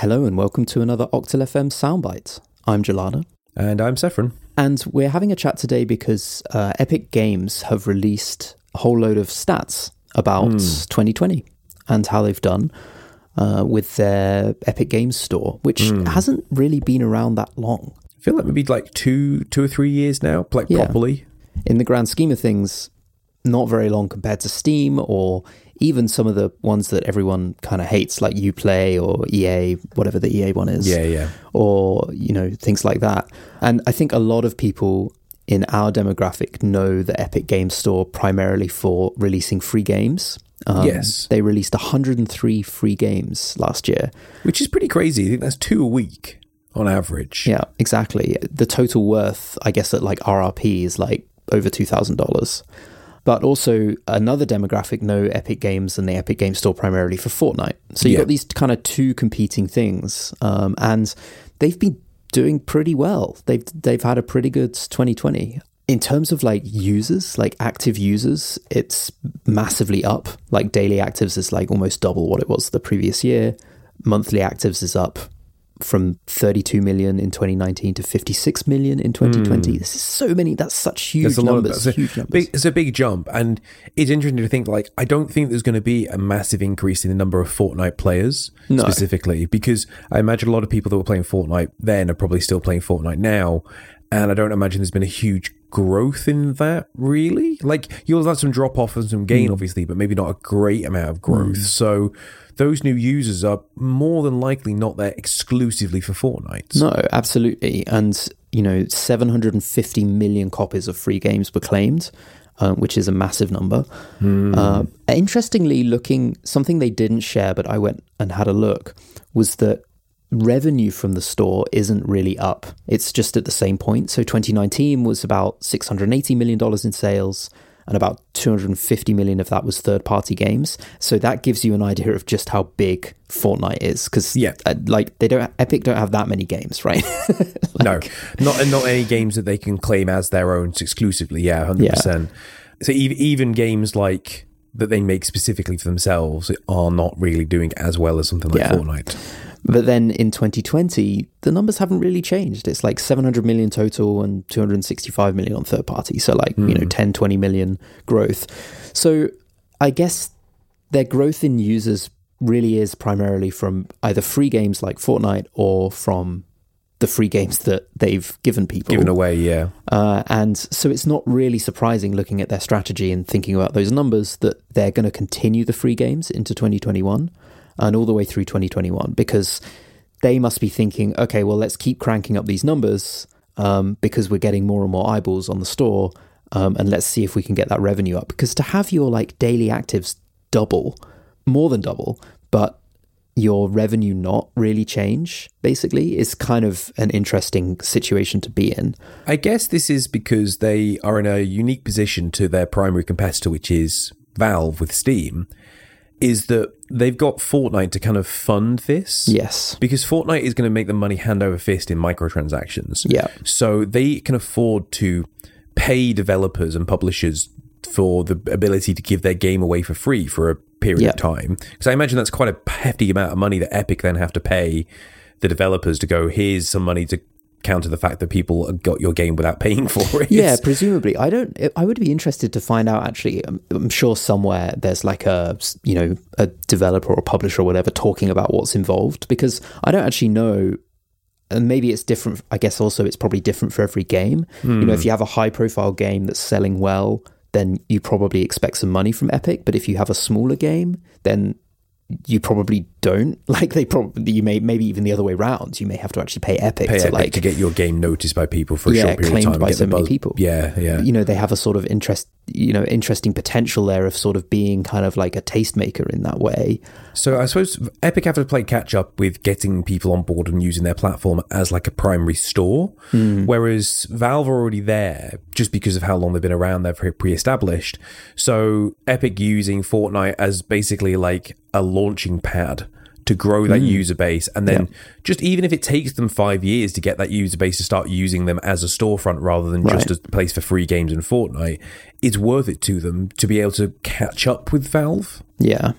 Hello and welcome to another Octal FM Soundbite. I'm Jelana. And I'm Saffron. And we're having a chat today because uh, Epic Games have released a whole load of stats about mm. 2020 and how they've done uh, with their Epic Games Store, which mm. hasn't really been around that long. I feel like maybe like two, two or three years now, like yeah. properly. In the grand scheme of things, not very long compared to Steam or even some of the ones that everyone kind of hates, like Uplay or EA, whatever the EA one is. Yeah, yeah. Or, you know, things like that. And I think a lot of people in our demographic know the Epic Games Store primarily for releasing free games. Um, yes. They released 103 free games last year. Which is pretty crazy. I think that's two a week on average. Yeah, exactly. The total worth, I guess, at like RRP is like over $2,000 but also another demographic know Epic Games and the Epic Games Store primarily for Fortnite. So you've yeah. got these kind of two competing things, um, and they've been doing pretty well. They've they've had a pretty good 2020. In terms of like users, like active users, it's massively up. Like daily actives is like almost double what it was the previous year. Monthly actives is up from 32 million in 2019 to 56 million in 2020. Mm. This is so many. That's such huge numbers. Of, huge numbers. Big, it's a big jump, and it's interesting to think. Like, I don't think there's going to be a massive increase in the number of Fortnite players no. specifically, because I imagine a lot of people that were playing Fortnite then are probably still playing Fortnite now, and I don't imagine there's been a huge growth in that really. Like, you'll have some drop off and some gain, mm. obviously, but maybe not a great amount of growth. Mm. So those new users are more than likely not there exclusively for Fortnite. No, absolutely. And, you know, 750 million copies of free games were claimed. Uh, which is a massive number. Mm. Uh, interestingly, looking something they didn't share, but I went and had a look, was that revenue from the store isn't really up. It's just at the same point. So 2019 was about 680 million dollars in sales and about 250 million of that was third party games. So that gives you an idea of just how big Fortnite is because yeah, uh, like they don't Epic don't have that many games, right? like, no, not not any games that they can claim as their own exclusively. Yeah, hundred yeah. percent. So even even games like that they make specifically for themselves are not really doing as well as something like yeah. Fortnite. But then in 2020, the numbers haven't really changed. It's like 700 million total and 265 million on third party. So, like, mm. you know, hmm. 10, 20 million growth. So, I guess their growth in users really is primarily from either free games like Fortnite or from the free games that they've given people. Given away, yeah. Uh, and so it's not really surprising looking at their strategy and thinking about those numbers that they're going to continue the free games into 2021 and all the way through 2021 because they must be thinking, okay, well, let's keep cranking up these numbers um, because we're getting more and more eyeballs on the store, um, and let's see if we can get that revenue up. Because to have your like daily actives double, more than double, but your revenue not really change basically is kind of an interesting situation to be in. I guess this is because they are in a unique position to their primary competitor, which is Valve with Steam, is that they've got Fortnite to kind of fund this. Yes. Because Fortnite is going to make the money hand over fist in microtransactions. Yeah. So they can afford to pay developers and publishers for the ability to give their game away for free for a period yeah. of time. Because I imagine that's quite a hefty amount of money that Epic then have to pay the developers to go, here's some money to counter the fact that people got your game without paying for it. Yeah, presumably. I don't. I would be interested to find out. Actually, I'm, I'm, sure somewhere there's like a you know a developer or publisher or whatever talking about what's involved because I don't actually know. And maybe it's different. I guess also it's probably different for every game. Mm. You know, if you have a high profile game that's selling well, then you probably expect some money from Epic. But if you have a smaller game, then you probably don't. Like they probably you may maybe even the other way around you may have to actually pay epic pay to epic like to get your game noticed by people for a yeah, short period claimed of time by so many people. Yeah yeah. You know they have a sort of interest you know interesting potential there of sort of being kind of like a tastemaker in that way. So i suppose epic have to play catch up with getting people on board and using their platform as like a primary store mm. whereas valve are already there just because of how long they've been around they're pre-established. So epic using fortnite as basically like a launching pad to grow that mm. user base and then yeah. just even if it takes them five years to get that user base to start using them as a storefront rather than right. just a place for free games in Fortnite, it's worth it to them to be able to catch up with Valve. Yeah.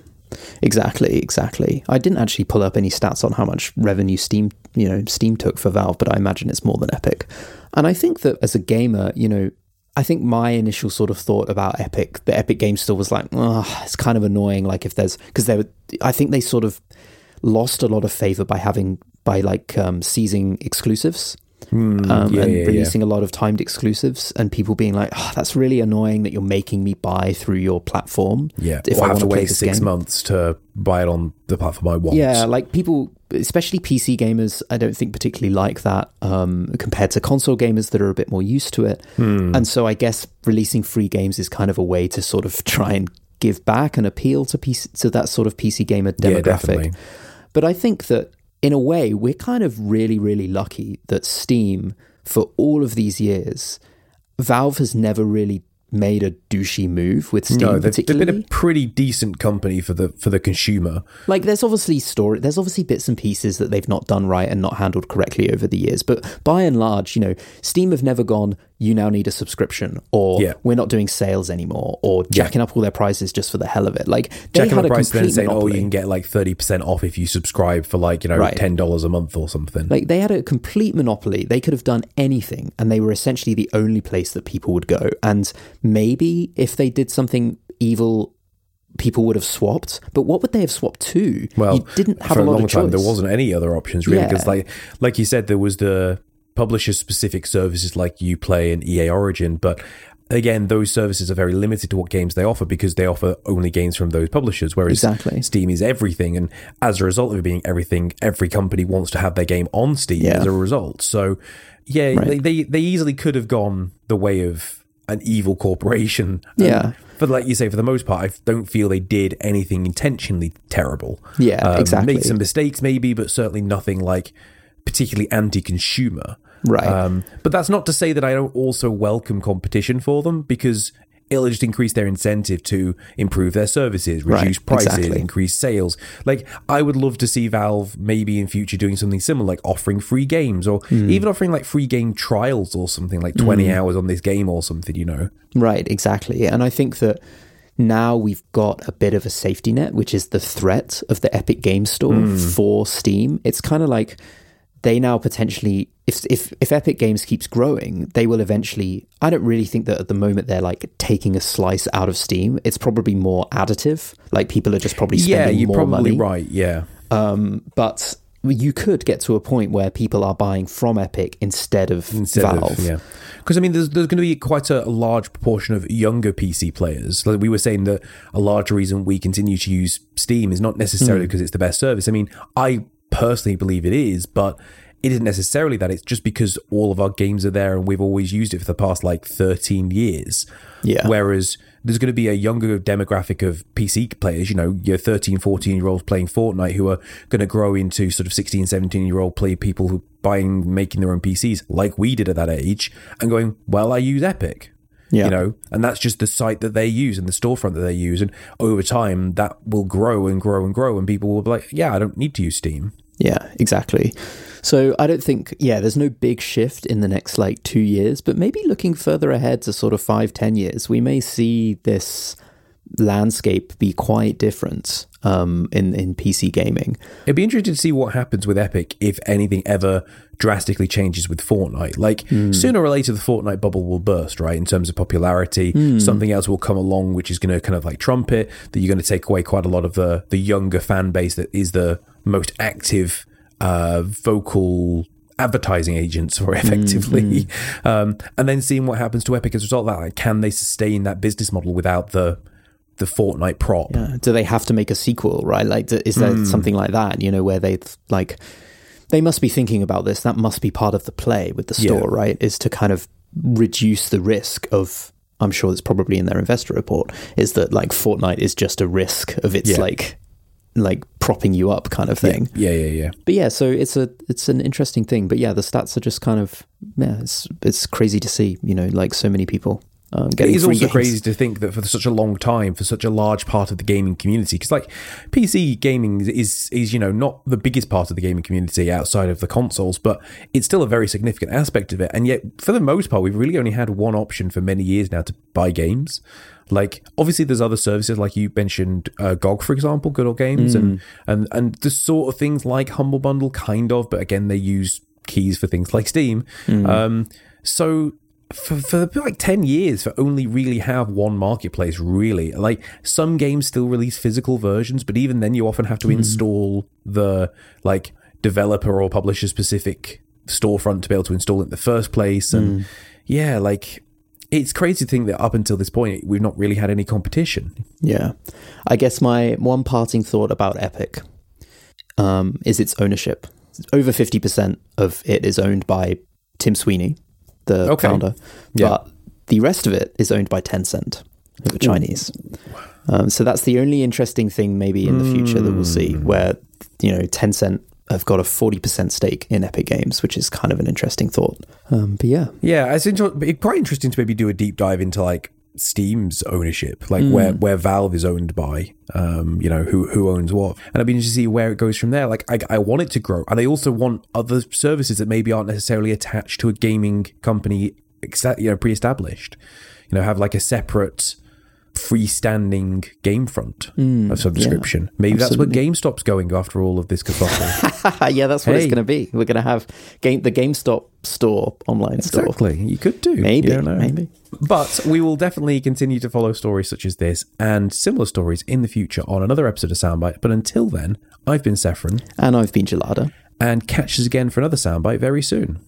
Exactly, exactly. I didn't actually pull up any stats on how much revenue Steam, you know, Steam took for Valve, but I imagine it's more than Epic. And I think that as a gamer, you know, I think my initial sort of thought about Epic, the Epic Game Store was like, oh, it's kind of annoying. Like if there's because they were, I think they sort of lost a lot of favor by having by like um, seizing exclusives. Mm, um, yeah, and yeah, releasing a lot of timed exclusives, and people being like, oh, "That's really annoying that you're making me buy through your platform." Yeah, if or I have want to wait six game. months to buy it on the platform I want. Yeah, like people, especially PC gamers, I don't think particularly like that um, compared to console gamers that are a bit more used to it. Hmm. And so I guess releasing free games is kind of a way to sort of try and give back and appeal to PC, to that sort of PC gamer Yeah, demographic. But I think that in a way, we're kind of really, really lucky that Steam, for all of these years, Valve has never really made a douchey move with Steam, No, they've, they've been a pretty decent company for the for the consumer. Like there's obviously story there's obviously bits and pieces that they've not done right and not handled correctly over the years. But by and large, you know, Steam have never gone, you now need a subscription or Yeah. we're not doing sales anymore or jacking up all their prices just for the hell of it. Like they Jacking had the a price then saying, "Oh, you can get like thirty percent off if you subscribe for like you know Right. ten dollars a month or something." Like they had a complete monopoly. They could have done anything, and they were essentially the only place that people would go. And maybe if they did something evil, people would have swapped. But what would they have swapped to? well, you didn't have for a lot long of time choice. there wasn't any other options really because Yeah. like like you said there was the publisher specific services like UPlay and EA Origin, but again those services are very limited to what games they offer because they offer only games from those publishers whereas Exactly. Steam is everything and as a result of it being everything every company wants to have their game on Steam Yeah. as a result. So yeah, Right. they, they they easily could have gone the way of an evil corporation. And Yeah. But like you say, for the most part, I don't feel they did anything intentionally terrible. Yeah, Um, exactly. Made some mistakes, maybe, but certainly nothing like particularly anti-consumer. Right. Um, but that's not to say that I don't also welcome competition for them because it'll just increase their incentive to improve their services, Right, reduce prices, exactly. increase sales. Like I would love to see Valve maybe in future doing something similar, like offering free games or Hmm. even offering like free game trials or something, like 20 hours on this game or something, you know? Right, exactly. And I think that now we've got a bit of a safety net, which is the threat of the Epic Game Store for Steam. It's kind of like they now potentially if if if Epic Games keeps growing, they will eventually I don't really think that at the moment they're like taking a slice out of Steam. It's probably more additive. Like people are just probably spending Yeah, you're more probably money. right. Yeah. Um, but you could get to a point where people are buying from Epic instead of instead Valve. of yeah because i mean there's, there's going to be quite a, large proportion of younger pc players like we were saying that a large reason we continue to use steam is not necessarily because it's the best service i mean i personally believe it is but it isn't necessarily that it's just because all of our games are there and we've always used it for the past like 13 years Yeah. whereas there's going to be a younger demographic of PC players, you know, your 13, 14 year olds playing Fortnite who are going to grow into sort of 16, 17 year old play people who buying, making their own PCs like we did at that age and going, well, I use Epic. Yeah. You know, and that's just the site that they use and the storefront that they use. And over time, that will grow and grow and grow. And people will be like, yeah, I don't need to use Steam. Yeah, exactly. So I don't think, yeah, there's no big shift in the next like two years, but maybe looking further ahead to sort of five, ten years, we may see this landscape be quite different um, in in PC gaming. It'd be interesting to see what happens with Epic if anything ever drastically changes with Fortnite. Like sooner or later, the Fortnite bubble will burst, right? In terms of popularity, something else will come along which is going to kind of like trump it. That you're going to take away quite a lot of the the younger fan base that is the most active, uh, vocal advertising agents for effectively um, and then seeing what happens to epic as a result of that like can they sustain that business model without the the fortnite prop Yeah. Do they have to make a sequel, right? Like, is there hmm. something like that, you know, where they like, they must be thinking about this. That must be part of the play with the store, Yeah. right? Is to kind of reduce the risk of, I'm sure it's probably in their investor report, is that like Fortnite is just a risk of its Yeah. like, like propping you up kind of thing. yeah yeah yeah But yeah, so it's a it's an interesting thing. But yeah, the stats are just kind of yeah, it's it's crazy to see. You know, like so many people Um, it is also games. crazy to think that for such a long time, for such a large part of the gaming community, because like PC gaming is is you know not the biggest part of the gaming community outside of the consoles, but it's still a very significant aspect of it. And yet, for the most part, we've really only had one option for many years now to buy games. Like obviously, there's other services like you mentioned, uh, GOG for example, Good Old Games, mm. and and and the sort of things like Humble Bundle, kind of, but again, they use keys for things like Steam. Mm. Um, so for, for like 10 years for only really have one marketplace really. Like some games still release physical versions but even then you often have to mm. install the like developer or publisher specific storefront to be able to install it in the first place. And mm. yeah like it's crazy to think that up until this point we've not really had any competition. Yeah. I guess my one parting thought about epic um, is its ownership. Over 50% of it is owned by tim sweeney the okay. founder. Yeah. But the rest of it is owned by Tencent, who are Chinese. Um, so that's the only interesting thing maybe in the future that we'll see, hmm. where you know Tencent have got a forty percent stake in Epic Games, which is kind of an interesting thought. Um, but yeah, yeah, it's, inter- it's quite interesting to maybe do a deep dive into like Steam's ownership, like mm. where where Valve is owned by, um, you know, who who owns what, and I'd be interested to see where it goes from there. Like, I, I want it to grow, and I also want other services that maybe aren't necessarily attached to a gaming company, you know, pre-established. You know, have like a separate freestanding game front mm, of some description. Yeah, Maybe absolutely. that's where GameStop's going after all of this kerfuffle. yeah, that's what hey. it's going to be. We're going to have game the GameStop store online exactly. store. You could do. Maybe. Maybe. But we will definitely continue to follow stories such as this and similar stories in the future on another episode of Soundbite. But until then, I've been Saffron. And I've been Gelada. And catch us again for another Soundbite very soon.